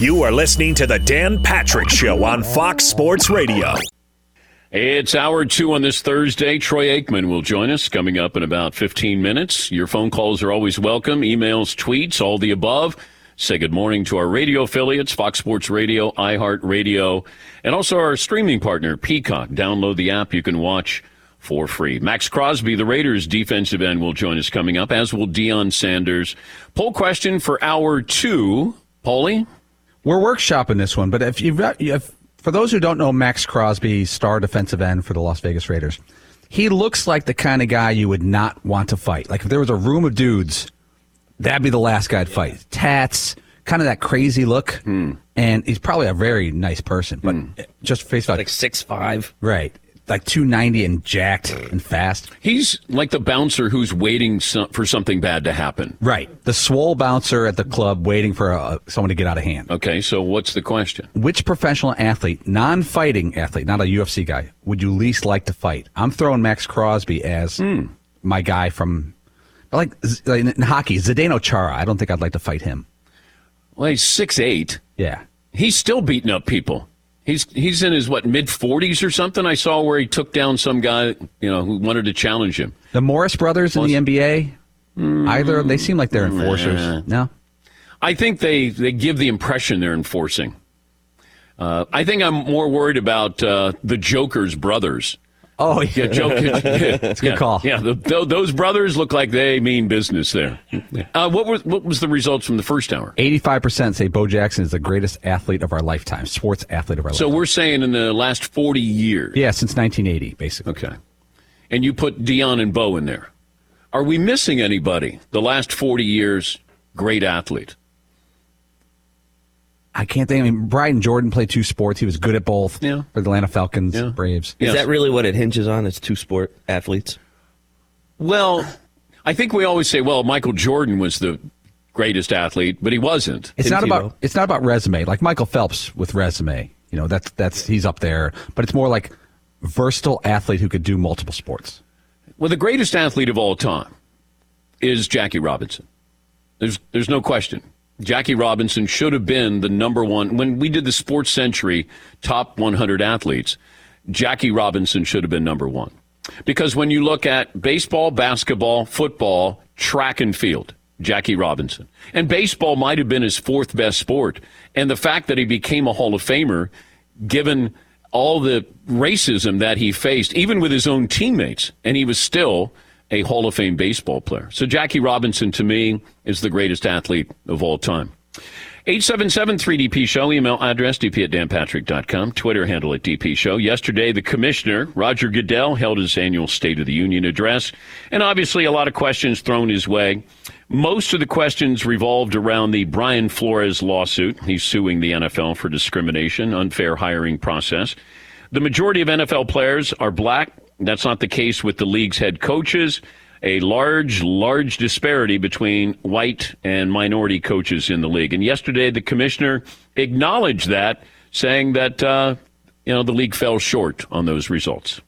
You are listening to the Dan Patrick Show on Fox Sports Radio. It's hour two on this Thursday. Troy Aikman will join us coming up in about 15 minutes. Your phone calls are always welcome. Emails, tweets, all the above. Say good morning to our radio affiliates, Fox Sports Radio, iHeartRadio, and also our streaming partner, Peacock. Download the app. You can watch for free. Maxx Crosby, the Raiders defensive end, will join us coming up, as will Deion Sanders. Poll question for hour two. Paulie? We're workshopping this one, but if you've got, if, for those who don't know Maxx Crosby, star defensive end for the Las Vegas Raiders, he looks like the kind of guy you would not want to fight. Like if there was a room of dudes that'd be the last guy I'd fight. Tats, kind of that crazy look, Hmm. and he's probably a very nice person, but just face value, like six five. right? Like two ninety and jacked and fast, He's like the bouncer who's waiting so- for something bad to happen. right? The swole bouncer at the club waiting for uh, someone to get out of hand. Okay, so what's the question? Which professional athlete, non-fighting athlete, not a UFC guy, would you least like to fight? I'm throwing Maxx Crosby as Hmm. my guy from. Like, like in hockey, Zdeno Chara. I don't think I'd like to fight him. Well, he's six eight. Yeah, He's still beating up people. He's he's in his what mid forties or something. I saw where he took down some guy, you know, who wanted to challenge him. The Morris brothers in the NBA, either they seem like they're enforcers. No, I think they they give the impression they're enforcing. Uh, I think I'm more worried about uh, the Joker's brothers. Oh Yeah, Joker. It's a good call. Yeah, the, th- those brothers look like they mean business there. Uh, what was what was the results from the first hour? eighty-five percent say Bo Jackson is the greatest athlete of our lifetime, sports athlete of our So lifetime. we're saying in the last forty years. yeah, since nineteen eighty, basically. Okay. And you put Deion and Bo in there. Are we missing anybody? The last 40 years, great athlete. I can't think. I mean, Brian Jordan played two sports. He was good at both. Yeah. For the Atlanta Falcons, Yeah. Braves. Is Yes. that really what it hinges on? It's two sport athletes. Well, I think we always say, well, Michael Jordan was the greatest athlete, but he wasn't. It's Tim not Tebow. about. It's not about resume. Like Michael Phelps with resume. You know, that's that's he's up there. But it's more like versatile athlete who could do multiple sports. Well, the greatest athlete of all time is Jackie Robinson. There's there's no question. Jackie Robinson should have been the number one when we did the Sports Century top 100 athletes. Jackie Robinson should have been number one because when you look at baseball, basketball, football, track and field, Jackie Robinson, and baseball might have been his fourth best sport, and the fact that he became a Hall of Famer, given all the racism that he faced, even with his own teammates, and he was still a Hall of Fame baseball player. So Jackie Robinson, to me, is the greatest athlete of all time. 877-3DP Show, email address dp at danpatrick.com, Twitter handle at DP Show. Yesterday, the commissioner, Roger Goodell, held his annual State of the Union address, and obviously a lot of questions thrown his way. Most of the questions revolved around the Brian Flores lawsuit. He's suing the NFL for discrimination, unfair hiring process. The majority of NFL players are black. That's not the case with the league's head coaches. A large, large disparity between white and minority coaches in the league. And yesterday, the commissioner acknowledged that, saying that uh, you know the league fell short on those results.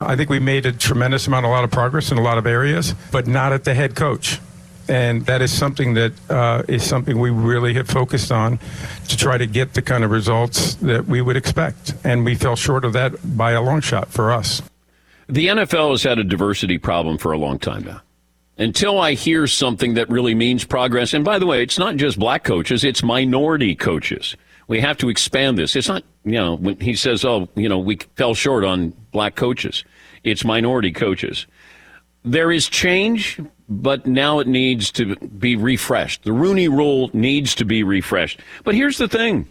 I think we made a tremendous amount, a lot of progress in a lot of areas, but not at the head coach. And that is something that uh, is something we really have focused on to try to get the kind of results that we would expect. And we fell short of that by a long shot for us. The NFL has had a diversity problem for a long time now. Until I hear something that really means progress, and by the way, it's not just black coaches, it's minority coaches. We have to expand this. It's not, you know, when he says, oh, you know, we fell short on black coaches, it's minority coaches. There is change, but now it needs to be refreshed. The Rooney rule needs to be refreshed. But here's the thing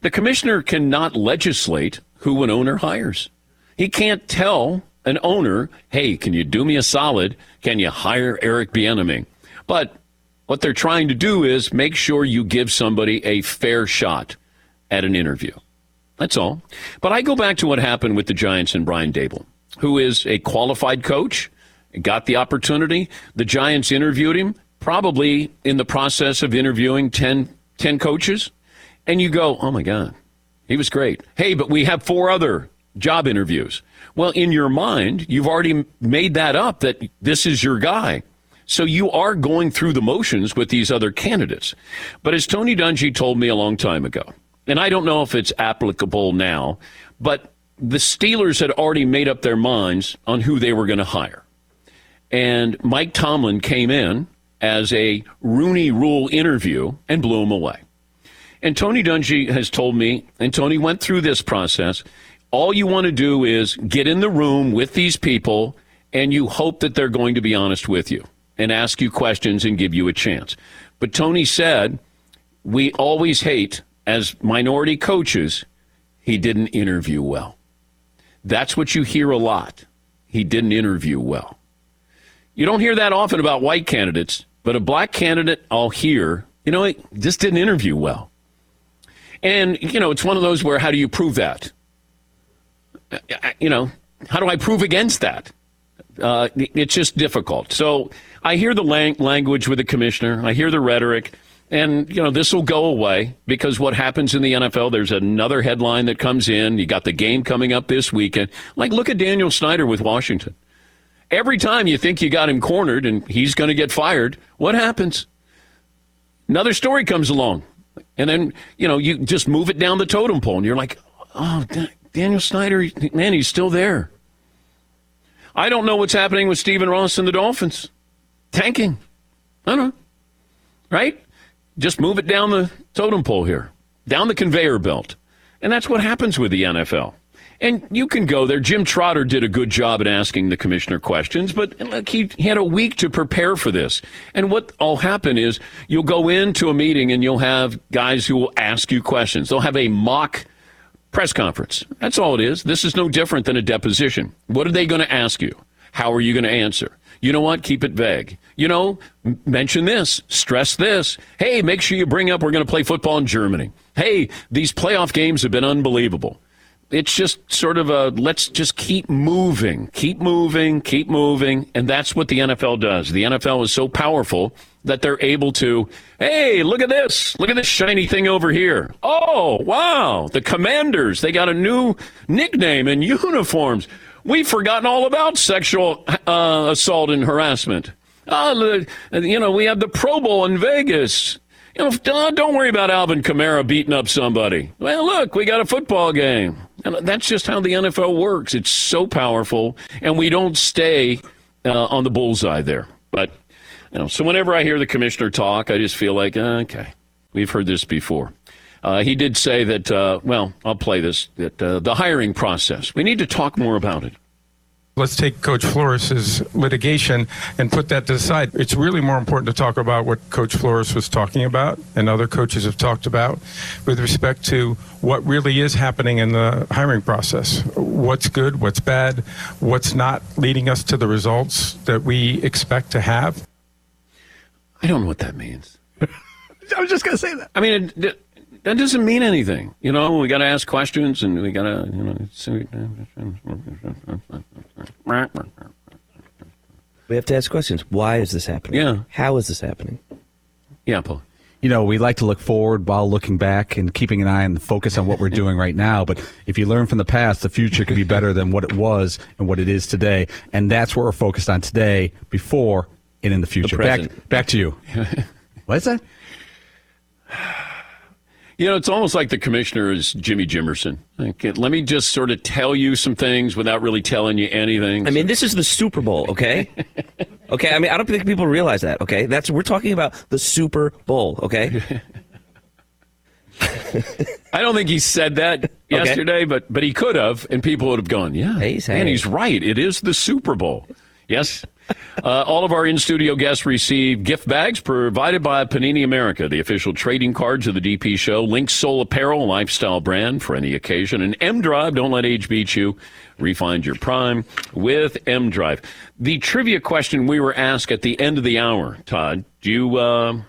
the commissioner cannot legislate who an owner hires. He can't tell an owner, hey, can you do me a solid? Can you hire Eric Bieniemy? But what they're trying to do is make sure you give somebody a fair shot at an interview. That's all. But I go back to what happened with the Giants and Brian Daboll, who is a qualified coach, got the opportunity. The Giants interviewed him, probably in the process of interviewing 10, 10 coaches. And you go, oh my God, he was great. Hey, but we have four other job interviews. Well, in your mind, you've already made that up that this is your guy. So you are going through the motions with these other candidates. But as Tony Dungy told me a long time ago, and I don't know if it's applicable now, but the Steelers had already made up their minds on who they were going to hire. And Mike Tomlin came in as a Rooney Rule interview and blew him away. And Tony Dungy has told me, and Tony went through this process. All you want to do is get in the room with these people, and you hope that they're going to be honest with you and ask you questions and give you a chance. But Tony said, we always hate, as minority coaches, he didn't interview well. That's what you hear a lot. He didn't interview well. You don't hear that often about white candidates, but a black candidate I'll hear, you know, he just didn't interview well. And, you know, it's one of those where how do you prove that? You know, how do I prove against that? Uh, it's just difficult. So I hear the lang- language with the commissioner, I hear the rhetoric. And, you know, this will go away because what happens in the NFL, there's another headline that comes in. You got the game coming up this weekend. Like, look at Daniel Snyder with Washington. Every time you think you got him cornered and he's going to get fired, what happens? Another story comes along. And then, you know, you just move it down the totem pole and you're like, oh, Daniel Snyder, man, he's still there. I don't know what's happening with Stephen Ross and the Dolphins. Tanking. I don't know. Right? Just move it down the totem pole here, down the conveyor belt. And that's what happens with the NFL. And you can go there. Jim Trotter did a good job at asking the commissioner questions, but look, he, he had a week to prepare for this. And what will happen is you'll go into a meeting and you'll have guys who will ask you questions. They'll have a mock press conference. That's all it is. This is no different than a deposition. What are they going to ask you? How are you going to answer? You know what? Keep it vague. You know, mention this, stress this. Hey, make sure you bring up we're going to play football in Germany. Hey, these playoff games have been unbelievable. It's just sort of a let's just keep moving, keep moving, keep moving. And that's what the NFL does. The NFL is so powerful that they're able to, hey, look at this. Look at this shiny thing over here. Oh, wow. The commanders, they got a new nickname and uniforms. We've forgotten all about sexual uh, assault and harassment. Uh, you know, we have the Pro Bowl in Vegas. You know, don't worry about Alvin Kamara beating up somebody. Well, look, we got a football game. And that's just how the NFL works. It's so powerful, and we don't stay uh, on the bullseye there. But, you know, so whenever I hear the commissioner talk, I just feel like, uh, okay, we've heard this before. Uh, he did say that, uh, well, I'll play this, that uh, the hiring process, we need to talk more about it let's take Coach Flores's litigation and put that to the side. It's really more important to talk about what Coach Flores was talking about and other coaches have talked about with respect to what really is happening in the hiring process. What's good, what's bad, what's not leading us to the results that we expect to have. I don't know what that means. I was just going to say that. I mean, it, that doesn't mean anything. You know, we got to ask questions and we got to, you know. We have to ask questions. Why is this happening? Yeah. How is this happening? Yeah, Paul. You know, we like to look forward while looking back and keeping an eye on the focus on what we're doing right now. But if you learn from the past, the future could be better than what it was and what it is today. And that's what we're focused on today, before and in the future. The back, back to you. what is that? You know, it's almost like the commissioner is Jimmy Jimerson. Okay, let me just sort of tell you some things without really telling you anything. I mean, this is the Super Bowl, okay? okay, I mean, I don't think people realize that, okay? That's we're talking about the Super Bowl, okay? I don't think he said that yesterday, okay. but but he could have, and people would have gone, "Yeah, he's, and he's right. It is the Super Bowl." Yes, uh, all of our in studio guests receive gift bags provided by Panini America, the official trading cards of the DP show. Linksoul Apparel, lifestyle brand for any occasion. And M Drive, don't let age beat you. Refind your prime with M Drive. The trivia question we were asked at the end of the hour, Todd, do you. Uh,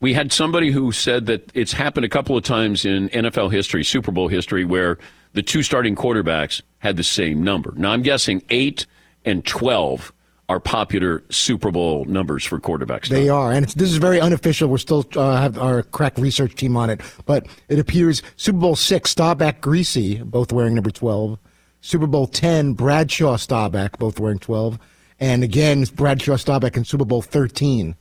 we had somebody who said that it's happened a couple of times in NFL history, Super Bowl history, where the two starting quarterbacks had the same number. Now, I'm guessing eight and 12 are popular Super Bowl numbers for quarterbacks. They are, and this is very unofficial. We're still uh, have our crack research team on it, but it appears Super Bowl six Staubach Griese, both wearing number twelve. Super Bowl ten Bradshaw Staubach, both wearing twelve, and again Bradshaw Staubach in Super Bowl 13.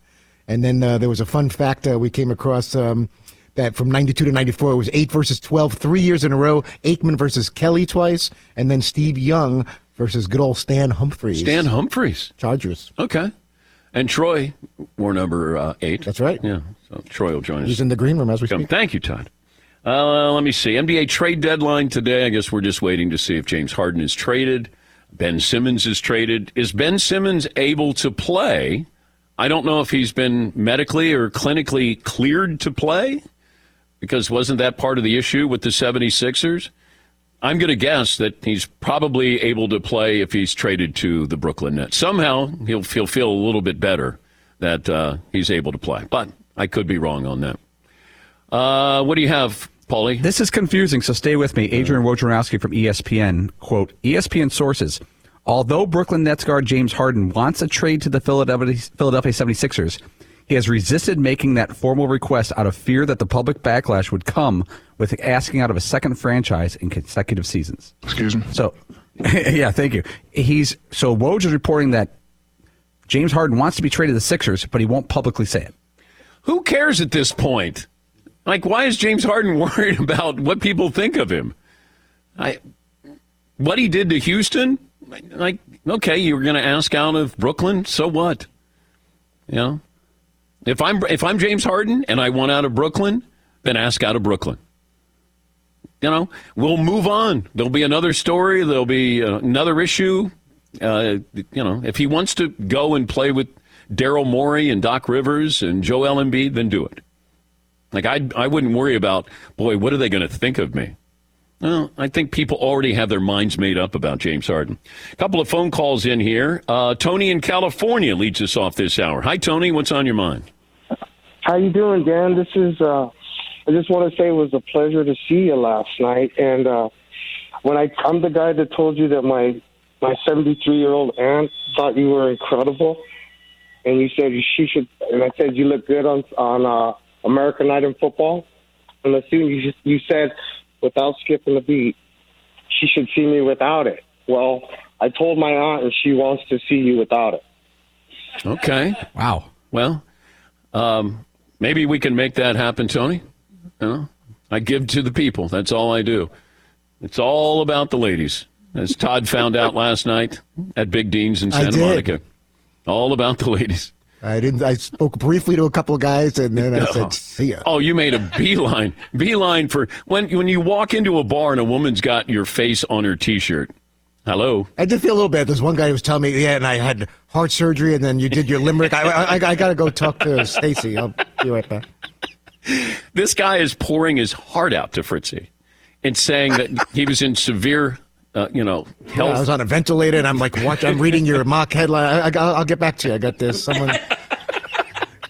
And then uh, there was a fun fact uh, we came across um, that from 92 to 94 it was 8 versus 12 three years in a row aikman versus kelly twice and then steve young versus good old stan humphries Stan Humphries. chargers Okay. And Troy wore number uh, eight. That's right. Yeah. So Troy will join us. he's in the green room as we Come. speak Thank you, Todd. Uh, let me see. NBA trade deadline today. I guess we're just waiting to see if James Harden is traded. Ben Simmons is traded. Is Ben Simmons able to play? I don't know if he's been medically or clinically cleared to play because wasn't that part of the issue with the 76ers? I'm going to guess that he's probably able to play if he's traded to the Brooklyn Nets. Somehow he'll feel, feel a little bit better that uh, he's able to play, but I could be wrong on that. Uh, what do you have, Paulie? This is confusing, so stay with me. Adrian Wojnarowski from ESPN, quote, ESPN sources, although Brooklyn Nets guard James Harden wants a trade to the Philadelphia, Philadelphia 76ers, he has resisted making that formal request out of fear that the public backlash would come with asking out of a second franchise in consecutive seasons. Excuse me. So, yeah, thank you. He's so Woj is reporting that James Harden wants to be traded to the Sixers, but he won't publicly say it. Who cares at this point? Like, why is James Harden worried about what people think of him? I, what he did to Houston, like, okay, you were going to ask out of Brooklyn, so what? You know, if I'm if I'm James Harden and I want out of Brooklyn, then ask out of Brooklyn. You know, we'll move on. There'll be another story. There'll be uh, another issue. Uh, you know, if he wants to go and play with Daryl Morey and Doc Rivers and Joel Embiid, then do it. Like I, I wouldn't worry about, boy, what are they going to think of me? Well, I think people already have their minds made up about James Harden. A couple of phone calls in here. Uh, Tony in California leads us off this hour. Hi, Tony. What's on your mind? How you doing, Dan? This is. Uh, I just want to say it was a pleasure to see you last night. And uh, when I, I'm the guy that told you that my my 73 year old aunt thought you were incredible, and you said she should. And I said you look good on on uh, American Idol football. And as soon you you said without skipping a beat, she should see me without it. Well, I told my aunt, and she wants to see you without it. Okay. Wow. Well, um, maybe we can make that happen, Tony. You know, I give to the people. That's all I do. It's all about the ladies, as Todd found out last night at Big Dean's in Santa. Monica. All about the ladies. I didn't. I spoke briefly to a couple of guys, and then I said, "See ya." Oh, you made a beeline, beeline for when when you walk into a bar and a woman's got your face on her T-shirt. Hello. I did feel a little bad. There's one guy who was telling me, "Yeah, and I had heart surgery, and then you did your limerick." I, I, I got to go talk to Stacy. I'll be right back. This guy is pouring his heart out to Fritzy and saying that he was in severe, uh, you know, Yeah, health. I was on a ventilator, and I'm like, "Watch!" I'm reading your mock headline. I, I, I'll get back to you. I got this. Someone.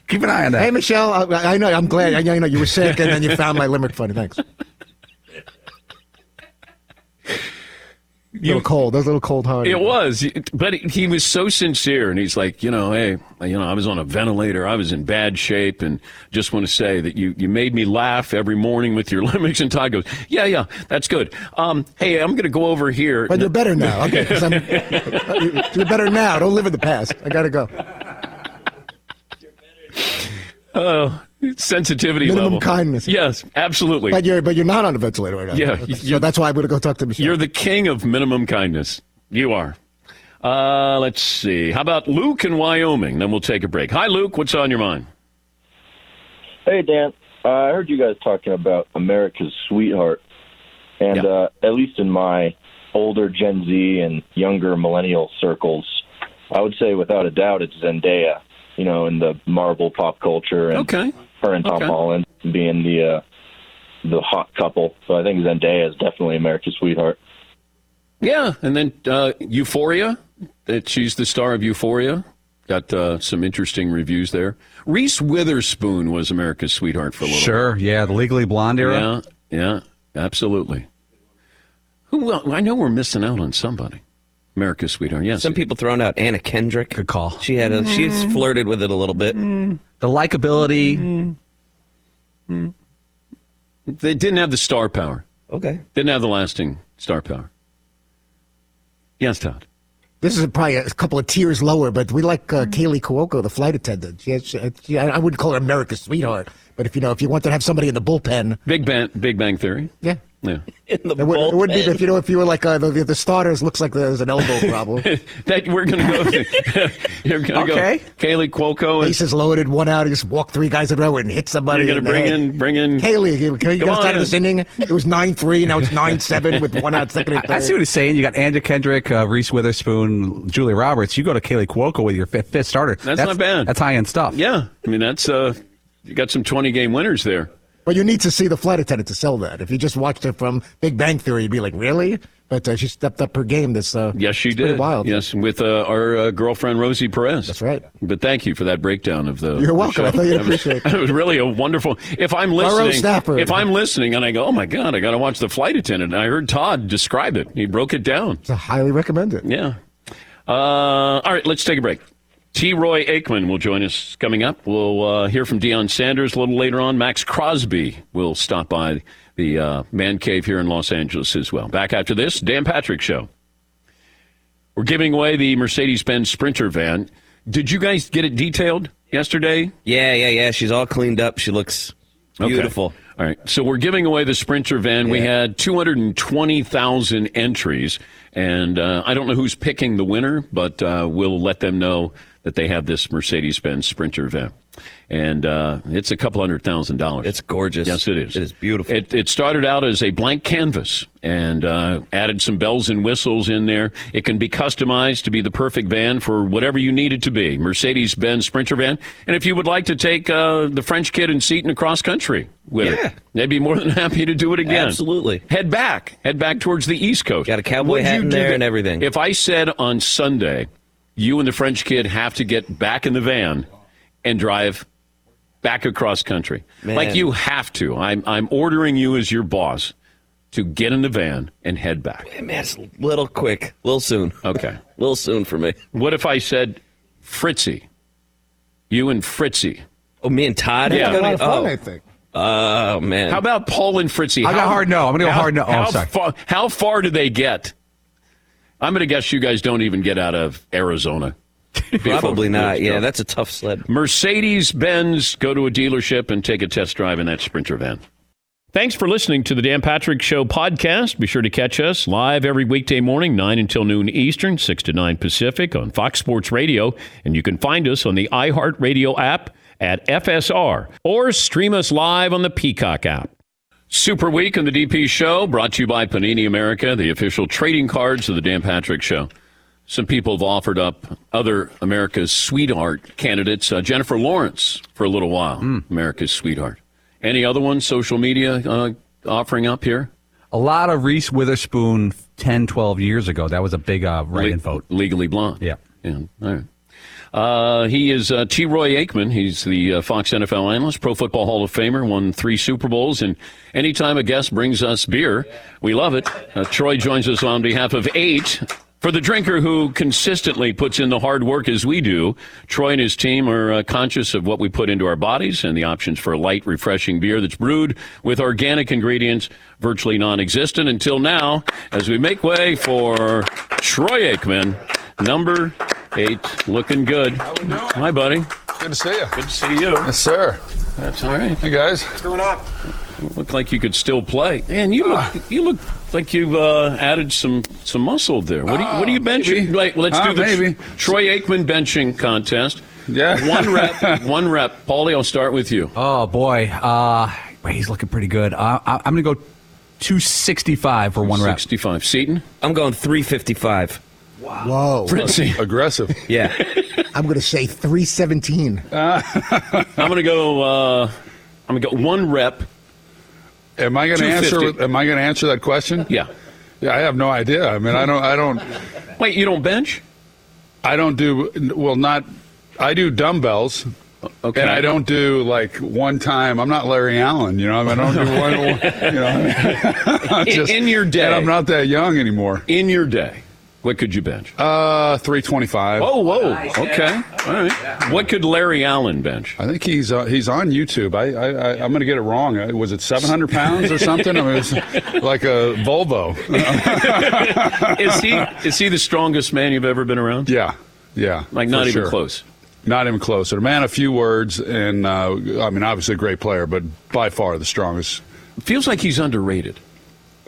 Keep an eye on that. Hey, Michelle. I, I know. I'm glad. I know, I know you were sick, and then you found my limerick funny. Thanks. Little cold. That was a little cold hard. It was, but he was so sincere, and he's like, you know, hey, you know, I was on a ventilator, I was in bad shape, and just want to say that you you made me laugh every morning with your limericks. And Todd goes, yeah, yeah, that's good. Um, hey, I'm going to go over here. But you're better now. Okay. you're better now. Don't live in the past. I got to go. Sensitivity Minimum level, kindness. Yes, absolutely. But you're but you're not on a ventilator right now. Yeah, Okay. So that's why I'm going to go talk to Michelle. You're the king of minimum kindness. You are. Uh, let's see. How about Luke in Wyoming? Then we'll take a break. Hi, Luke. What's on your mind? Hey, Dan. Uh, I heard you guys talking about America's sweetheart. And Yeah. uh, at least in my older Gen Z and younger millennial circles, I would say without a doubt it's Zendaya, you know, in the Marvel pop culture. And Okay. Her and Tom Okay. Holland being the, uh, the hot couple. So I think Zendaya is definitely America's sweetheart. Yeah, and then uh, Euphoria. That she's the star of Euphoria. Got uh, some interesting reviews there. Reese Witherspoon was America's sweetheart for a little. Sure. Yeah, the Legally Blonde era. Yeah, yeah, absolutely. Who? Well, I know we're missing out on somebody. America's sweetheart. Yes. Some people throwing out Anna Kendrick. Good call. She had a, she's Mm-hmm. flirted with it a little bit. The likability. Mm-hmm. Mm-hmm. They didn't have the star power. Okay. Didn't have the lasting star power. Yes, Todd. This is probably a couple of tiers lower, but we like uh, mm-hmm. Kaley Cuoco, the flight attendant. She she, she, I wouldn't call her America's sweetheart, but if you know, if you want to have somebody in the bullpen, Big Bang, Big Bang Theory. yeah. Yeah. In the It would, it would be if you know if you were like uh, the, the starters looks like there's an elbow problem. that we're going to go. you're going to Okay. go. Kaley Cuoco. And Bases loaded, one out. He just walked three guys in a row and hit somebody. you're going to bring head. in, bring in. Kaley. you, you Come got on started in. this inning. It was nine three. Now it's nine seven with one out, second and third. I see what he's saying. You got Andrew Kendrick, uh, Reese Witherspoon, Julie Roberts. You go to Kaley Cuoco with your fifth, fifth starter. That's not bad. That's high end stuff. Yeah, I mean that's uh, you got some 20 game winners there. But you need to see the flight attendant to sell that. If you just watched it from Big Bang Theory, you'd be like, really? But uh, she stepped up her game. This uh, Yes, she did. Wild. Yes, with uh, our uh, girlfriend Rosie Perez. That's right. But thank you for that breakdown of the. You're welcome. the I thought you'd appreciate it. It was really a wonderful. If I'm listening, if I'm listening, and I go, oh my god, I got to watch the flight attendant. And I heard Todd describe it. He broke it down. I highly recommend it. Yeah. Uh, all right, let's take a break. T. Roy Aikman will join us coming up. We'll uh, hear from Deion Sanders a little later on. Maxx Crosby will stop by the uh, man cave here in Los Angeles as well. Back after this, Dan Patrick Show. We're giving away the Mercedes Benz Sprinter van. Did you guys get it detailed yesterday? Yeah, yeah, yeah. She's all cleaned up. She looks Okay. beautiful. All right. So we're giving away the Sprinter van. We had 220,000 entries, and uh, I don't know who's picking the winner, but uh, we'll let them know that they have this Mercedes Benz Sprinter van. And uh, it's a couple hundred thousand dollars. It's gorgeous. Yes, it is. It is beautiful. It, it started out as a blank canvas and uh, added some bells and whistles in there. It can be customized to be the perfect van for whatever you need it to be. Mercedes Benz Sprinter van. And if you would like to take uh, the French kid and Seaton across country with Yeah. it, they'd be more than happy to do it again. Absolutely. Head back. Head back towards the East Coast. Got a cowboy Would hat you in do there and everything. If I said on Sunday, you and the French kid have to get back in the van and drive back across country. Man. Like you have to. I'm I'm ordering you as your boss to get in the van and head back. Man, it's a little quick, a little soon. Okay. A little soon for me. What if I said Fritzy? You and Fritzy. Oh, me and Todd? Yeah. have A lot of fun, oh. I think. Oh, man. How about Paul and Fritzy? I got How- hard no. I'm gonna go how- hard no. Oh, How sorry. far, how far do they get? I'm going to guess you guys don't even get out of Arizona. Probably not. Yeah, go. that's a tough sled. Mercedes Benz, go to a dealership and take a test drive in that Sprinter van. Thanks for listening to the Dan Patrick Show podcast. Be sure to catch us live every weekday morning, 9 until noon Eastern, 6 to 9 Pacific on Fox Sports Radio. And you can find us on the iHeartRadio app at FSR or stream us live on the Peacock app. Super Week on the DP Show, brought to you by Panini America, the official trading cards of the Dan Patrick Show. Some people have offered up other America's sweetheart candidates. Uh, Jennifer Lawrence for a little while, America's sweetheart. Any other ones social media uh, offering up here? A lot of Reese Witherspoon 10, 12 years ago. That was a big uh, write-in Le- vote. Legally blonde. Yeah. Yeah. All right. Uh, he is uh, T. Roy Aikman. He's the uh, Fox NFL analyst, Pro Football Hall of Famer, won three Super Bowls. And anytime a guest brings us beer, we love it. Uh, Troy joins us on behalf of eight. For the drinker who consistently puts in the hard work as we do, Troy and his team are uh, conscious of what we put into our bodies and the options for light, refreshing beer that's brewed with organic ingredients virtually non existent until now, as we make way for Troy Aikman, number eight, looking good. Hi, buddy. Good to see you. Good to see you. Yes, sir. That's all right. Hey, guys. Going off. Look like you could still play. Man, you look you look like you've uh, added some some muscle there. What do you, what do you bench? maybe. Like, let's Ah, do the maybe. Troy Aikman benching contest. Yeah. One rep. one rep. Paulie, I'll start with you. Oh, boy. Uh, he's looking pretty good. Uh, I, I'm going to go 265 for one rep. 65. Seaton? I'm going 355. Whoa. Fritzy. Aggressive. Yeah. I'm going to say 317. I'm going to go, uh, I'm going to go one rep. Am I going to answer? Am I going to answer that question? Yeah. Yeah, I have no idea. I mean, I don't. I don't. Wait, you don't bench? I don't do. Well, not. I do dumbbells. Okay. And I don't do like one time. I'm not Larry Allen, you know. I, mean, I don't do one. You know, I'm In- in your day. and I'm not that young anymore. In your day, what could you bench? Uh, 325. Oh, whoa. Okay. All right. What could Larry Allen bench? I think he's uh, he's on YouTube. I, I, I I'm going to get it wrong. Uh, Was it 700 pounds or something? I mean, it was like a Volvo. is he is he the strongest man you've ever been around? Yeah, yeah. Like not even sure. close. Not even close. A man of few words, and uh, I mean, obviously a great player, but by far the strongest. Feels like he's underrated.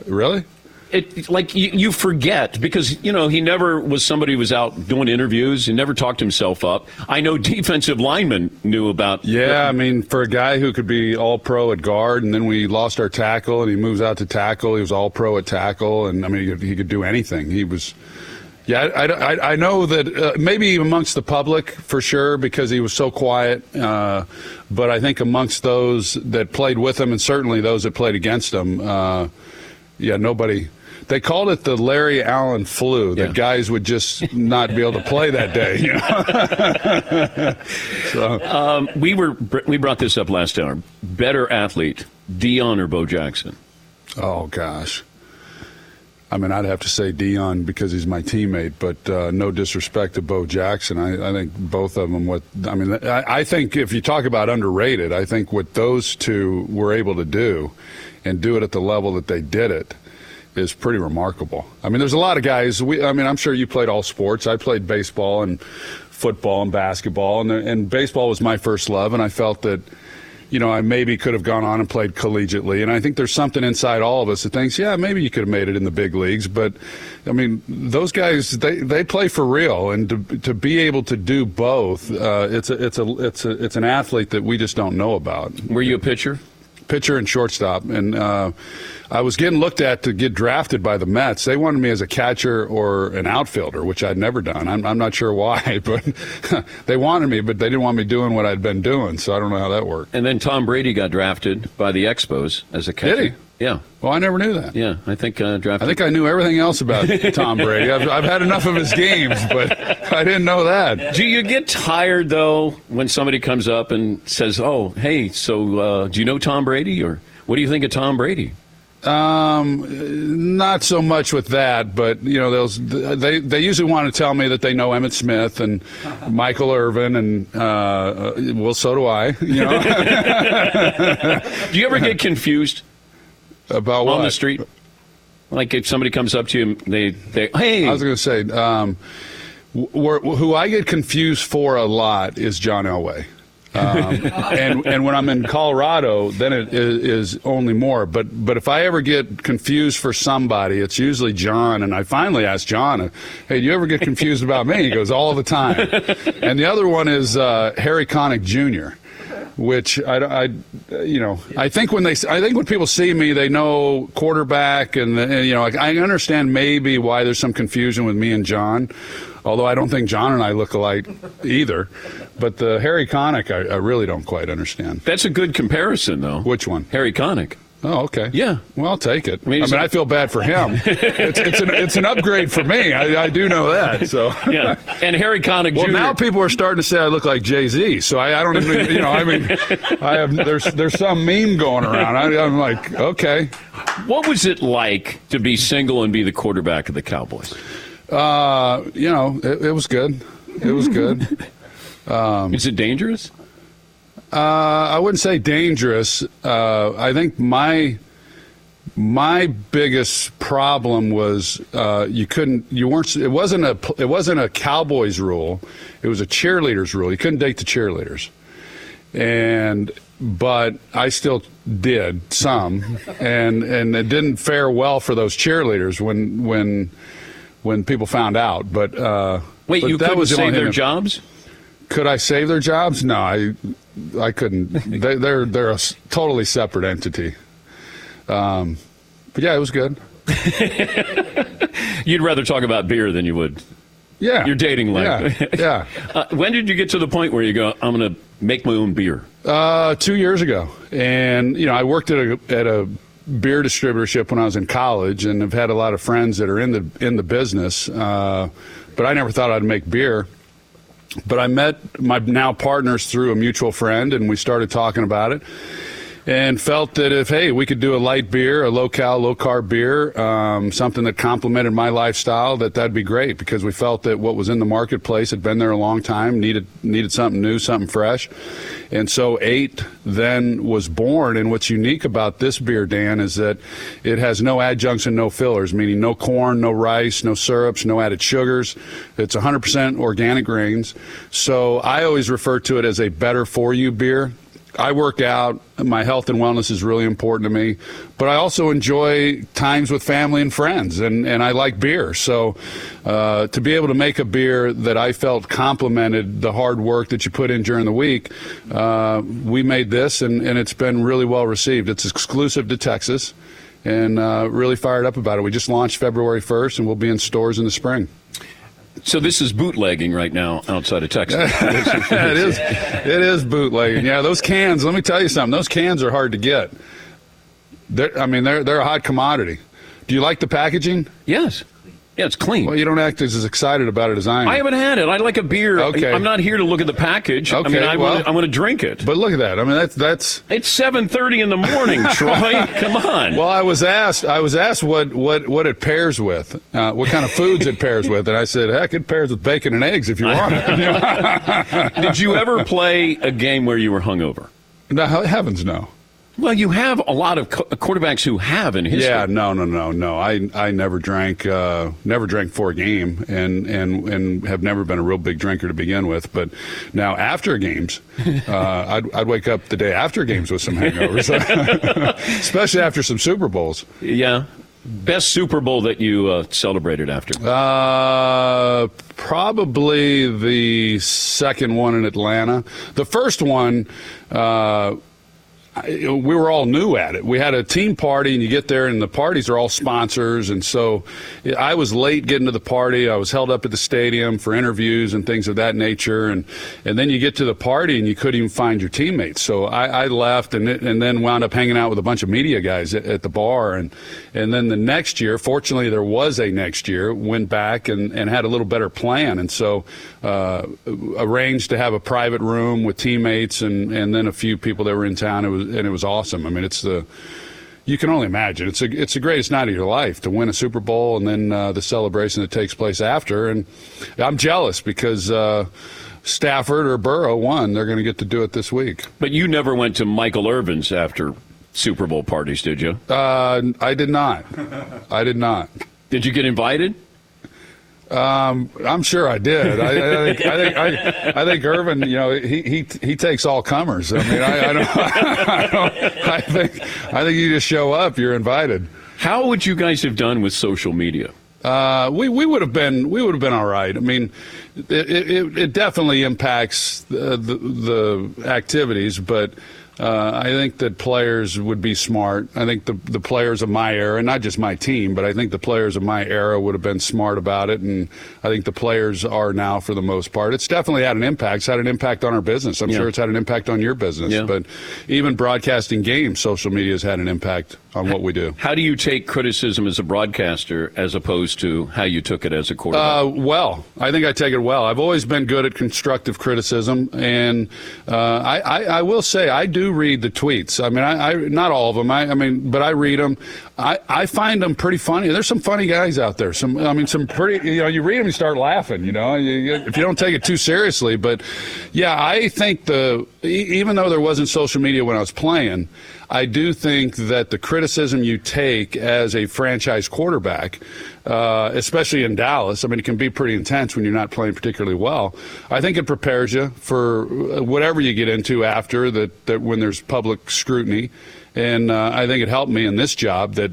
Really? It like you, you forget because you know he never was somebody who was out doing interviews. He never talked himself up. I know defensive linemen knew about. Yeah, I mean, for a guy who could be all pro at guard, and then we lost our tackle, and he moves out to tackle. He was all pro at tackle, and I mean, he could, he could do anything. He was. Yeah, I, I, I know that uh, maybe amongst the public for sure because he was so quiet. Uh, but I think amongst those that played with him and certainly those that played against him, uh, yeah, nobody. They called it the Larry Allen flu. That Yeah. guys would just not be able to play that day. You know? so Um, we were we brought this up last hour. Better athlete, Deion or Bo Jackson? Oh gosh. I mean, I'd have to say Deion because he's my teammate, but uh, no disrespect to Bo Jackson. I, I think both of them. What I mean, I, I think if you talk about underrated, I think what those two were able to do, and do it at the level that they did it, is pretty remarkable. I mean, there's a lot of guys. We, I mean, I'm sure you played all sports. I played baseball and football and basketball, and and baseball was my first love, and I felt that you know, I maybe could have gone on and played collegiately. And I think there's something inside all of us that thinks, yeah, maybe you could have made it in the big leagues. But I mean, those guys, they, they play for real, and to, to be able to do both, uh, it's a, it's a, it's a, it's an athlete that we just don't know about. Were you a pitcher? Pitcher and shortstop, and uh, I was getting looked at to get drafted by the Mets. They wanted me as a catcher or an outfielder, which I'd never done. I'm, I'm not sure why, but they wanted me, but they didn't want me doing what I'd been doing. So I don't know how that worked. And then Tom Brady got drafted by the Expos as a catcher. Did he? Yeah, Well, I never knew that. yeah. I think uh, drafted. I think I knew everything else about Tom Brady. I've, I've had enough of his games, but I didn't know that. Do you get tired though when somebody comes up and says, "Oh, hey, so uh, do you know Tom Brady?" or "What do you think of Tom Brady?" Um, not so much with that, but you know, those they they usually want to tell me that they know Emmitt Smith and Michael Irvin, and uh, uh, well, so do I. You know, Do you ever get confused about what on the street? Like if somebody comes up to you, and they they hey, I was going to say, um, wh- wh- who I get confused for a lot is John Elway. um, and and when I'm in Colorado, then it is, is only more. But but if I ever get confused for somebody, it's usually John. And I finally asked John, uh, "Hey, do you ever get confused about me?" He goes, "All the time." And the other one is uh, Harry Connick Jr which I, I, you know, I think when they, I think when people see me, they know quarterback, and, and you know, like, I understand maybe why there's some confusion with me and John, although I don't think John and I look alike either. But the Harry Connick, I, I really don't quite understand. that's a good comparison though. Which one? Harry Connick. Oh, okay. Yeah. Well, I'll take it. I mean, mean, it's a- I feel bad for him. it's, it's, an, it's an upgrade for me. I, I do know that. So. Yeah, and Harry Connick Well, Jr. now people are starting to say I look like Jay Z. So I, I don't even, you know, I mean, I have there's there's some meme going around. I, I'm like, okay, what was it like to be single and be the quarterback of the Cowboys? uh, you know, it, it was good. It was good. Is it dangerous? Uh, I wouldn't say dangerous. Uh, I think my my biggest problem was uh, you couldn't you weren't it wasn't a it wasn't a Cowboys rule. It was a cheerleaders rule. You couldn't date the cheerleaders. And but I still did some, and and it didn't fare well for those cheerleaders when when when people found out. But uh, Wait, but you that couldn't was save their jobs? Could I save their jobs? No, I, I couldn't. They, they're they're a totally separate entity. Um, but yeah, it was good. You'd rather talk about beer than you would Yeah, your dating life. Yeah, yeah. Uh, when did you get to the point where you go, I'm going to make my own beer? Uh, two years ago, and you know, I worked at a at a beer distributorship when I was in college, and have had a lot of friends that are in the in the business. Uh, but I never thought I'd make beer. But I met my now partners through a mutual friend, and we started talking about it. And felt that if hey we could do a light beer, a low cal, low carb beer, um, something that complemented my lifestyle, that that'd be great because we felt that what was in the marketplace had been there a long time, needed needed something new, something fresh, and so eight then was born. And what's unique about this beer, Dan, is that it has no adjuncts and no fillers, meaning no corn, no rice, no syrups, no added sugars. It's 100% organic grains. So I always refer to it as a better for you beer. I work out. My health and wellness is really important to me, but I also enjoy times with family and friends, and, and I like beer. So uh, to be able to make a beer that I felt complemented the hard work that you put in during the week, uh, we made this, and, and it's been really well received. It's exclusive to Texas, and uh, really fired up about it. We just launched February 1st, and we'll be in stores in the spring. So this is bootlegging right now outside of Texas. it is. It is bootlegging. Yeah, those cans. Let me tell you something. Those cans are hard to get. They're, I mean, they're they're a hot commodity. Do you like the packaging? yes. Yeah, it's clean. Well, you don't act as excited about it as I am. I haven't had it. I like a beer. Okay. I'm not here to look at the package. Okay, I mean, I well- want to, I want to drink it. But look at that. I mean, that's that's. it's 7:30 in the morning, Troy. Come on. Well, I was asked. I was asked what what what it pairs with, uh, what kind of foods it pairs with, and I said, heck, it pairs with bacon and eggs if you want it. Did you ever play a game where you were hungover? no, heavens no. Well, you have a lot of co- quarterbacks who have in history. Yeah, no, no, no, no. I I never drank uh, never drank for a game, and and and have never been a real big drinker to begin with. But now after games, uh, I'd I'd wake up the day after games with some hangovers, especially after some Super Bowls. Yeah. Best Super Bowl that you uh, celebrated after? Uh, probably the second one in Atlanta. The first one, uh, we were all new at it. We had a team party, and you get there, and the parties are all sponsors. And so I was late getting to the party. I was held up at the stadium for interviews and things of that nature. And, and then you get to the party, and you couldn't even find your teammates. So I, I left and, it- and then wound up hanging out with a bunch of media guys at, at the bar. And, and then the next year, fortunately, there was a next year, went back and, and had a little better plan. And so uh, arranged to have a private room with teammates and, and then a few people that were in town. It was and it was awesome. I mean, it's the you can only imagine. It's a it's the greatest night of your life to win a Super Bowl and then uh, the celebration that takes place after. And I'm jealous because uh, Stafford or Burrow won. They're going to get to do it this week. But you never went to Michael Irvin's after Super Bowl parties, did you? Uh, I did not. I did not. Did you get invited? Um, I'm sure I did. I, I think I think I, I think Irvin, you know, he he he takes all comers. I mean, I, I don't, I don't. I think I think you just show up, you're invited. How would you guys have done with social media? Uh, we we would have been we would have been all right. I mean, it it, it definitely impacts the, the the activities, but. Uh, I think that players would be smart. I think the the players of my era, not just my team, but I think the players of my era would have been smart about it, and I think the players are now for the most part. It's definitely had an impact. It's had an impact on our business. I'm Yeah. sure it's had an impact on your business. Yeah. But even broadcasting games, social media has had an impact on what we do. How do you take criticism as a broadcaster as opposed to how you took it as a quarterback? Uh, well, I think I take it well. I've always been good at constructive criticism, and uh, I, I, I will say I do read the tweets. I mean, I, I not all of them. I, I mean, but I read them. I, I find them pretty funny. There's some funny guys out there. Some, I mean, some pretty. You know, you read them, you start laughing. You know, you, if you don't take it too seriously. But yeah, I think the even though there wasn't social media when I was playing. I do think that the criticism you take as a franchise quarterback, uh, especially in Dallas, I mean, it can be pretty intense when you're not playing particularly well. I think it prepares you for whatever you get into after that, that when there's public scrutiny. And uh, I think it helped me in this job that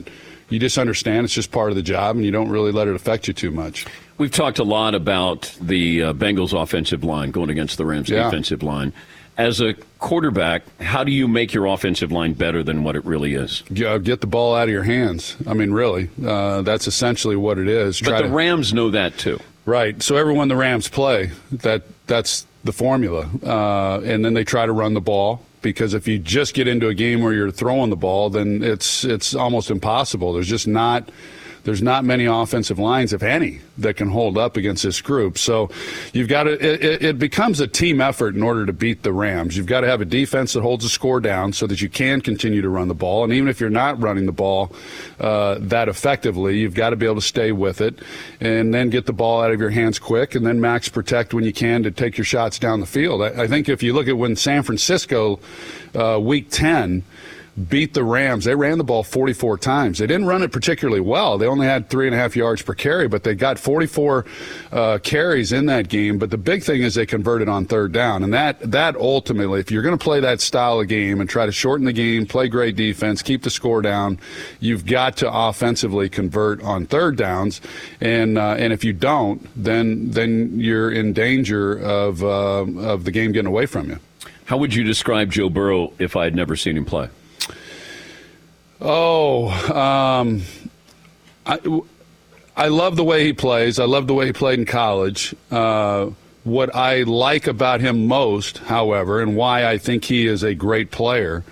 you just understand it's just part of the job and you don't really let it affect you too much. We've talked a lot about the uh, Bengals offensive line going against the Rams Yeah. defensive line. As a quarterback, how do you make your offensive line better than what it really is? Yeah, Get the ball out of your hands. I mean, really, uh, that's essentially what it is. But Try the to- Rams know that too. Right. So everyone the Rams play, that that's the formula, uh, and then they try to run the ball because if you just get into a game where you're throwing the ball, then it's it's almost impossible. There's just not there's not many offensive lines, if any, that can hold up against this group. So you've got to, it, it becomes a team effort in order to beat the Rams. You've got to have a defense that holds the score down so that you can continue to run the ball. And even if you're not running the ball uh, that effectively, you've got to be able to stay with it and then get the ball out of your hands quick and then max protect when you can to take your shots down the field. I, I think if you look at when San Francisco, uh, week 10, beat the Rams. They ran the ball 44 times. They didn't run it particularly well. They only had three and a half yards per carry, but they got 44 uh, carries in that game. But the big thing is they converted on third down, and that that ultimately, if you're going to play that style of game and try to shorten the game, play great defense, keep the score down, you've got to offensively convert on third downs, and uh, and if you don't, then then you're in danger of uh, of the game getting away from you. How would you describe Joe Burrow if I had never seen him play? Oh, um, I, I love the way he plays. I love the way he played in college. Uh, what I like about him most, however, and why I think he is a great player,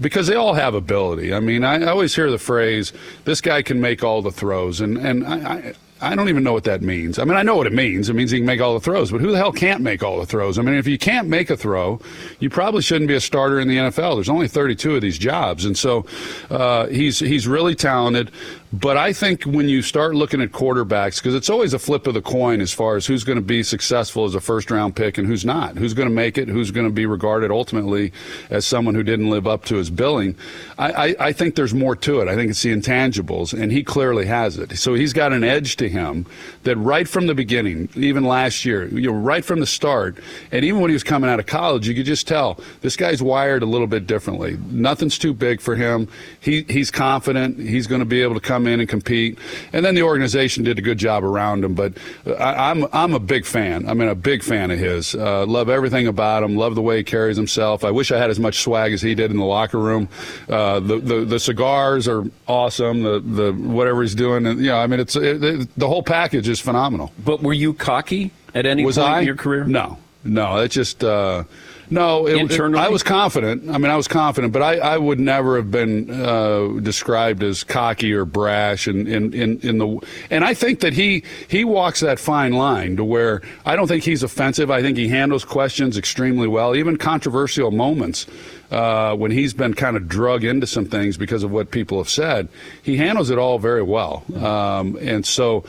because they all have ability. I mean, I, I always hear the phrase, "This guy can make all the throws," and and I, I don't even know what that means. I mean, I know what it means. It means he can make all the throws, but who the hell can't make all the throws? I mean, if you can't make a throw, you probably shouldn't be a starter in the NFL. There's only 32 of these jobs, and so uh, he's he's really talented. But I think when you start looking at quarterbacks, because it's always a flip of the coin as far as who's going to be successful as a first round pick and who's not, who's going to make it, who's going to be regarded ultimately as someone who didn't live up to his billing. I, I, I think there's more to it. I think it's the intangibles, and he clearly has it. So he's got an edge to him that right from the beginning, even last year, you know, right from the start, and even when he was coming out of college, you could just tell this guy's wired a little bit differently. Nothing's too big for him. He, he's confident. He's going to be able to come in and compete. And then the organization did a good job around him. But I, am I'm, I'm a big fan. I mean, a big fan of his. Uh, love everything about him. Love the way he carries himself. I wish I had as much swag as he did in the locker room. Uh, the, the the cigars are awesome. The the whatever he's doing, and, you know, I mean, it's it, it, the whole package is phenomenal. But were you cocky at any Was point I? in your career? No, no. It's just. Uh, no, it, it- Internally? I was confident. I mean, I was confident, but I, I would never have been uh, described as cocky or brash. And in, in, in the and I think that he he walks that fine line to where I don't think he's offensive. I think he handles questions extremely well, even controversial moments. Uh, when he's been kind of drug into some things because of what people have said, he handles it all very well. Um, and so,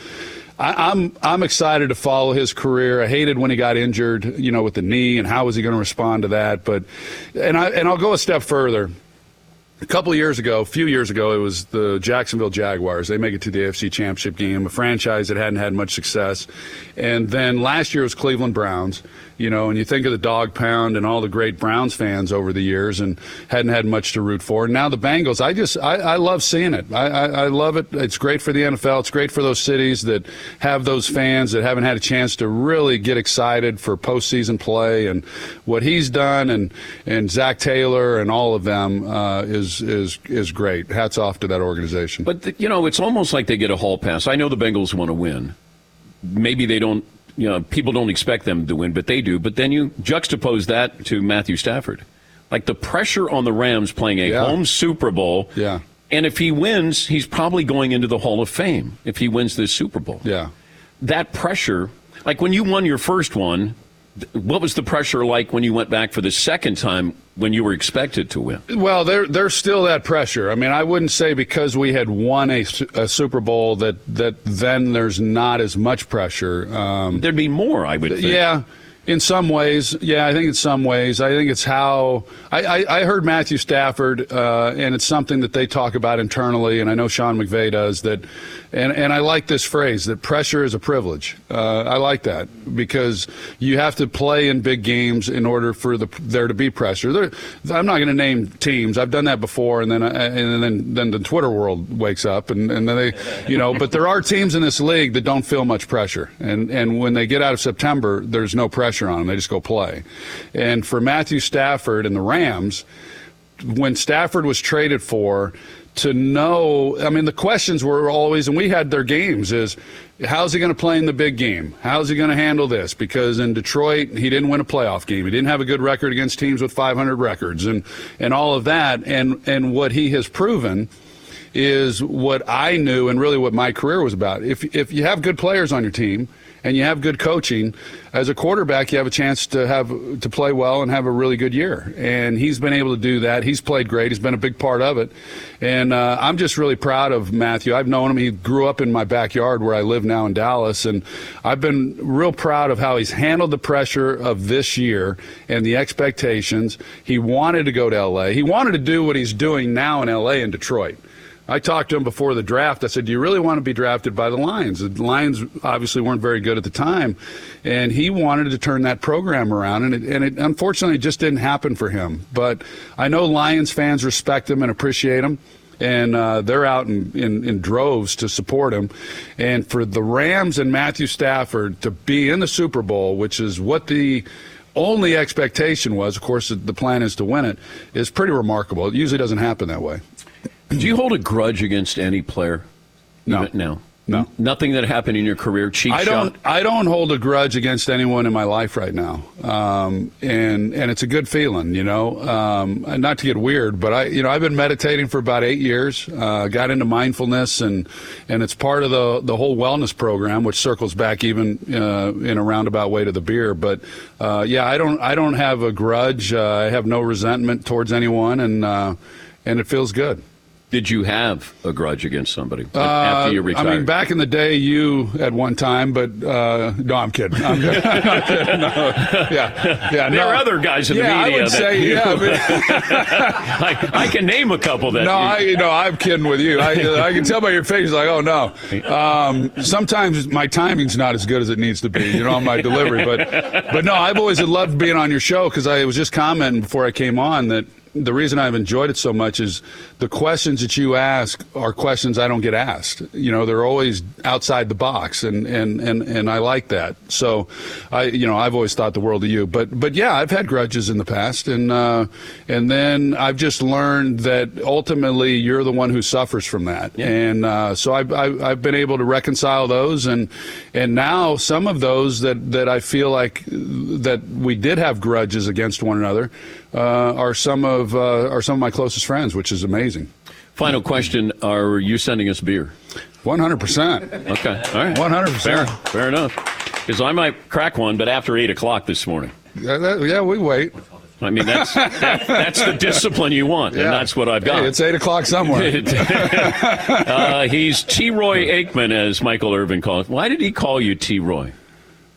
I, I'm I'm excited to follow his career. I hated when he got injured, you know, with the knee, and how was he going to respond to that? But and I and I'll go a step further. A couple years ago, a few years ago, it was the Jacksonville Jaguars. They make it to the AFC Championship game, a franchise that hadn't had much success. And then last year was Cleveland Browns, you know, and you think of the dog pound and all the great Browns fans over the years and hadn't had much to root for. And now the Bengals, I just, I, I love seeing it. I, I, I love it. It's great for the NFL. It's great for those cities that have those fans that haven't had a chance to really get excited for postseason play. And what he's done and, and Zac Taylor and all of them uh, is, is, is great. Hats off to that organization. But the, you know, it's almost like they get a hall pass. I know the Bengals want to win. Maybe they don't. You know, people don't expect them to win, but they do. But then you juxtapose that to Matthew Stafford, like the pressure on the Rams playing a Yeah. home Super Bowl. Yeah. And if he wins, he's probably going into the Hall of Fame if he wins this Super Bowl. yeah. That pressure, like when you won your first one, what was the pressure like when you went back for the second time when you were expected to win? Well, there, there's still that pressure. I mean, I wouldn't say because we had won a, a Super Bowl that, that then there's not as much pressure. Um, There'd be more, I would think. yeah, in some ways. Yeah, I think in some ways. I think it's how I, I, I heard Matthew Stafford, uh, and it's something that they talk about internally, and I know Sean McVay does that. And, and I like this phrase that pressure is a privilege. Uh, I like that because you have to play in big games in order for the, there to be pressure. There, I'm not going to name teams. I've done that before, and then I, and then then the Twitter world wakes up, and, and then they, you know. But there are teams in this league that don't feel much pressure, and and when they get out of September, there's no pressure on them. They just go play. And for Matthew Stafford and the Rams, when Stafford was traded for, to know, I mean, the questions were always, and we had their games, is how's he going to play in the big game? How's he going to handle this? Because in Detroit, he didn't win a playoff game. He didn't have a good record against teams with 500 records and, and all of that. And, and what he has proven is what I knew and really what my career was about. If if you have good players on your team and you have good coaching, as a quarterback, you have a chance to have to play well and have a really good year. And he's been able to do that. He's played great. He's been a big part of it. And uh, I'm just really proud of Matthew. I've known him. He grew up in my backyard where I live now in Dallas, and I've been real proud of how he's handled the pressure of this year and the expectations. He wanted to go to LA. He wanted to do what he's doing now in LA and Detroit. I talked to him before the draft. I said, Do you really want to be drafted by the Lions? The Lions obviously weren't very good at the time. And he wanted to turn that program around. And it, and it unfortunately just didn't happen for him. But I know Lions fans respect him and appreciate him. And uh, they're out in, in, in droves to support him. And for the Rams and Matthew Stafford to be in the Super Bowl, which is what the only expectation was, of course, the plan is to win it, is pretty remarkable. It usually doesn't happen that way. Do you hold a grudge against any player? No. Even- No. No. Nothing that happened in your career. Cheap I don't. shot. I don't hold a grudge against anyone in my life right now, um, and and it's a good feeling, you know. Um, not to get weird, but I, you know, I've been meditating for about eight years. Uh, got into mindfulness, and and it's part of the the whole wellness program, which circles back even uh, in a roundabout way to the beer. But uh, yeah, I don't. I don't have a grudge. Uh, I have no resentment towards anyone, and uh, and it feels good. Did you have a grudge against somebody Uh, after you retired? I mean, back in the day, you at one time, but uh, no, I'm kidding. I'm kidding. No. Yeah, yeah. there no. are other guys in the yeah, media I would say, you- yeah. I I, I can name a couple that. no, I, you- you know, I'm kidding with you. I, I can tell by your face, like, oh no. Um, sometimes my timing's not as good as it needs to be, you know, on my delivery. But, but no, I've always loved being on your show because I was just commenting before I came on that the reason I've enjoyed it so much is the questions that you ask are questions I don't get asked. You know, they're always outside the box, and and and, and I like that. So, I you know I've always thought the world of you. But but yeah, I've had grudges in the past, and uh, and then I've just learned that ultimately you're the one who suffers from that, and uh, so I've, I've I've been able to reconcile those, and and now some of those that that I feel like that we did have grudges against one another are some of uh, are some of my closest friends, which is amazing. Final question: Are you sending us beer? One hundred percent. Okay, all right, 100%. Fair, fair enough. Because I might crack one, but after eight o'clock this morning. Yeah, yeah, we wait. I mean, that's that, that's the discipline you want, and that's what I've got. Hey, it's eight o'clock somewhere. uh, he's T. Roy Aikman, as Michael Irvin calls. Why did he call you T. Roy?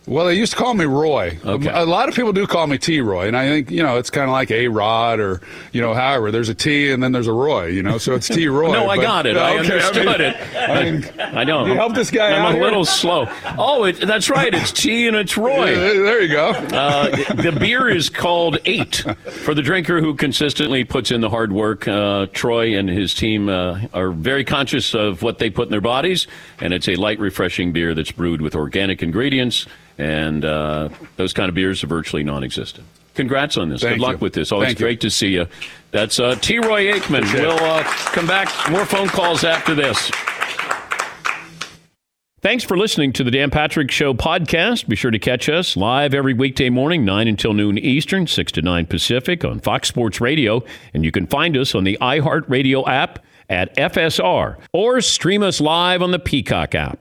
Well, they used to call me Roy. Okay. A lot of people do call me T. Roy, and I think you know it's kind of like a Rod or you know, however, there's a T and then there's a Roy. You know, so it's T. Roy. No, I but- got it. I Okay, understood mean- it. I mean, I know. You help this guy I'm out a here? little slow. Oh, it, that's right. It's T and it's Roy. there you go. Uh, the beer is called Eight for the drinker who consistently puts in the hard work. Uh, Troy and his team uh, are very conscious of what they put in their bodies, and it's a light, refreshing beer that's brewed with organic ingredients, and uh, those kind of beers are virtually non-existent. Congrats on this. Thank Good luck you. with this. Always Thank you. great to see you. That's uh, T. Roy Aikman. We'll uh, come back. More phone calls after this. Thanks for listening to the Dan Patrick Show podcast. Be sure to catch us live every weekday morning, 9 until noon Eastern, 6 to 9 Pacific on Fox Sports Radio. And you can find us on the iHeartRadio app at FSR or stream us live on the Peacock app.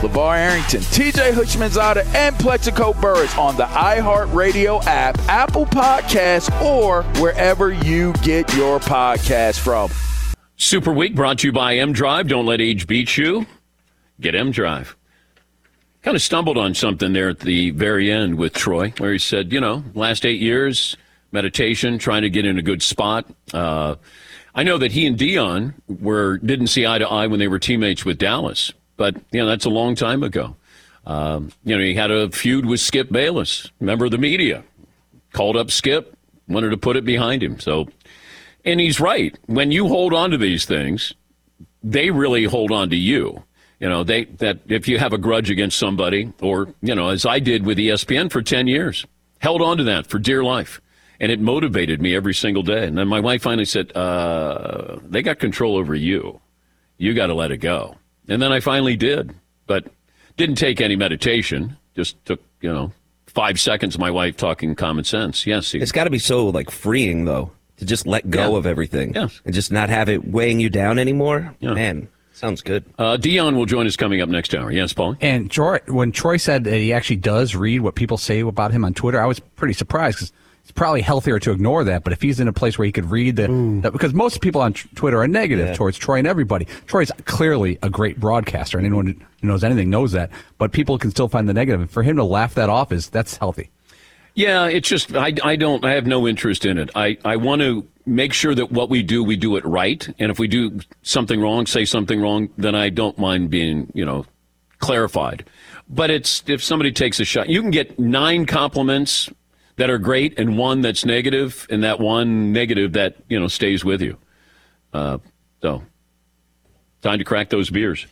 LaVar Arrington, TJ Houshmandzadeh, and Plaxico Burress on the iHeartRadio app, Apple Podcasts, or wherever you get your podcast from. Super Week brought to you by M Drive. Don't let age beat you. Get M Drive. Kind of stumbled on something there at the very end with Troy, where he said, you know, last eight years, meditation, trying to get in a good spot. Uh, I know that he and Deion were didn't see eye to eye when they were teammates with Dallas, but you know that's a long time ago. Um, you know, he had a feud with Skip Bayless, member of the media, called up Skip, wanted to put it behind him. So and he's right. When you hold on to these things, they really hold on to you. You know, they that if you have a grudge against somebody, or you know, as I did with ESPN for ten years, held on to that for dear life, and it motivated me every single day. And then my wife finally said, uh, "They got control over you. You got to let it go." And then I finally did, but didn't take any meditation. Just took you know five seconds. of My wife talking common sense. Yes, It's got to be so like freeing though to just let go Yeah. of everything Yes. and just not have it weighing you down anymore. Yeah. Man, sounds good. uh, Deion will join us coming up next hour. Yes, Paul. And Troy, when Troy said that he actually does read what people say about him on Twitter, I was pretty surprised because it's probably healthier to ignore that. But if he's in a place where he could read the, that, because most people on t- Twitter are negative Yeah. towards Troy and everybody. Troy's clearly a great broadcaster, and anyone who knows anything knows that. But people can still find the negative. And for him to laugh that off is that's healthy. Yeah, it's just I, I don't I have no interest in it. I, I want to make sure that what we do we do it right, and if we do something wrong, say something wrong, then I don't mind being you know clarified. But it's if somebody takes a shot, you can get nine compliments that are great and one that's negative, and that one negative that you know stays with you. Uh, so time to crack those beers.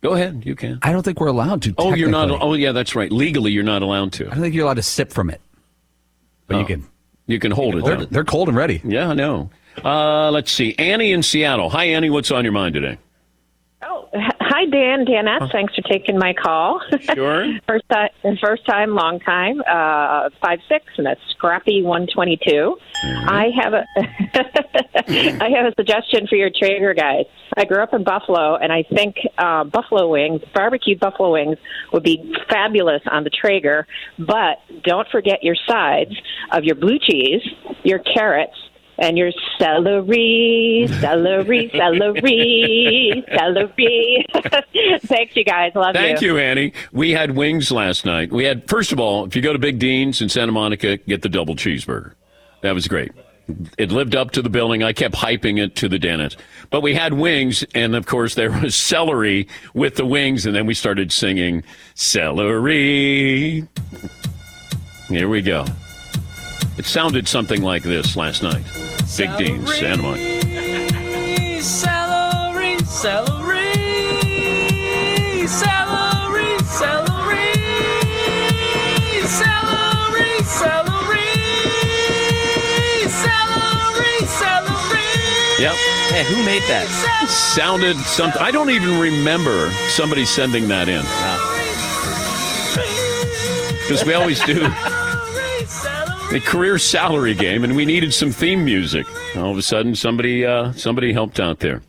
Go ahead, you can. I don't think we're allowed to. Oh, you're not. Oh, yeah, that's right. Legally, you're not allowed to. I don't think you're allowed to sip from it. But Oh. you can. You can hold it. They're, they're cold and ready. Yeah, I know. Uh, let's see. Annie in Seattle. Hi, Annie. What's on your mind today? Hi, Dan. Dan S. Thanks for taking my call. Sure. first time, first time, long time. Uh, five six and a scrappy one twenty two. I have a, I have a suggestion for your Traeger guys. I grew up in Buffalo, and I think uh, buffalo wings, barbecued buffalo wings, would be fabulous on the Traeger. But don't forget your sides of your blue cheese, your carrots, and your celery, celery, celery, celery. Thanks, you guys. Love you. Thank you, Annie. We had wings last night. We had, first of all, if you go to Big Dean's in Santa Monica, get the double cheeseburger. That was great. It lived up to the billing. I kept hyping it to the dentist. But we had wings, and of course, there was celery with the wings, and then we started singing celery. Here we go. It sounded something like this last night. Big Dean's, Santa Monica. Celery, celery, celery, celery, celery, celery, celery, celery. Yep. Hey, who made that? Sounded something. I don't even remember somebody sending that in. Because we always do the career salary game, and we needed some theme music. All of a sudden, somebody uh, somebody helped out there.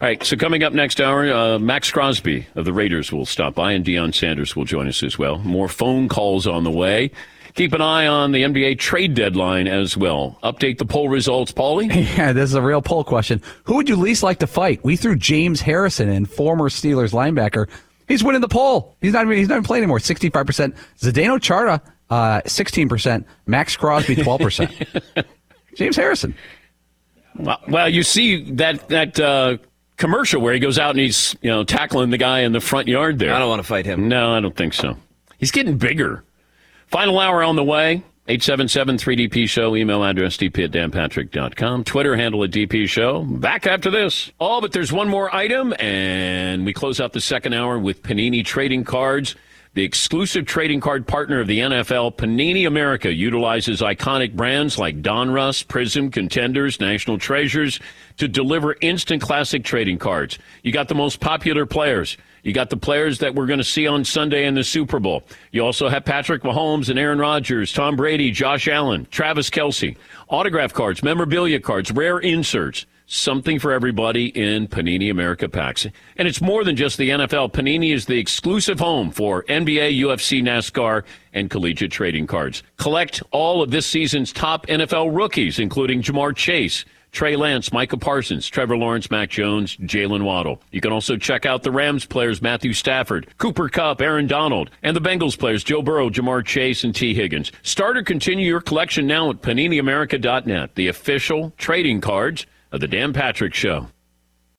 All right, so coming up next hour, uh, Maxx Crosby of the Raiders will stop by, and Deion Sanders will join us as well. More phone calls on the way. Keep an eye on the NBA trade deadline as well. Update the poll results, Paulie. Yeah, this is a real poll question. Who would you least like to fight? We threw James Harrison in, former Steelers linebacker. He's winning the poll. He's not even, he's not even playing anymore. 65%. Zdeno Chara, uh, 16%. Maxx Crosby, 12%. James Harrison. Well, well, you see that that uh, commercial where he goes out and he's you know tackling the guy in the front yard there. I don't want to fight him. No, I don't think so. He's getting bigger. Final hour on the way. 877-3DP Show. Email address dp at danpatrick.com. Twitter handle at DP Show. Back after this. Oh, but there's one more item, and we close out the second hour with Panini Trading Cards. The exclusive trading card partner of the NFL, Panini America, utilizes iconic brands like Donruss, Prizm, Contenders, National Treasures to deliver instant classic trading cards. You got the most popular players. You got the players that we're going to see on Sunday in the Super Bowl. You also have Patrick Mahomes and Aaron Rodgers, Tom Brady, Josh Allen, Travis Kelce, autograph cards, memorabilia cards, rare inserts. Something for everybody in Panini America packs. And it's more than just the NFL. Panini is the exclusive home for NBA, UFC, NASCAR, and collegiate trading cards. Collect all of this season's top NFL rookies, including Ja'Marr Chase, Trey Lance, Micah Parsons, Trevor Lawrence, Mac Jones, Jaylen Waddle. You can also check out the Rams players Matthew Stafford, Cooper Kupp, Aaron Donald, and the Bengals players Joe Burrow, Ja'Marr Chase, and Tee Higgins. Start or continue your collection now at PaniniAmerica.net, the official trading cards of the Dan Patrick Show.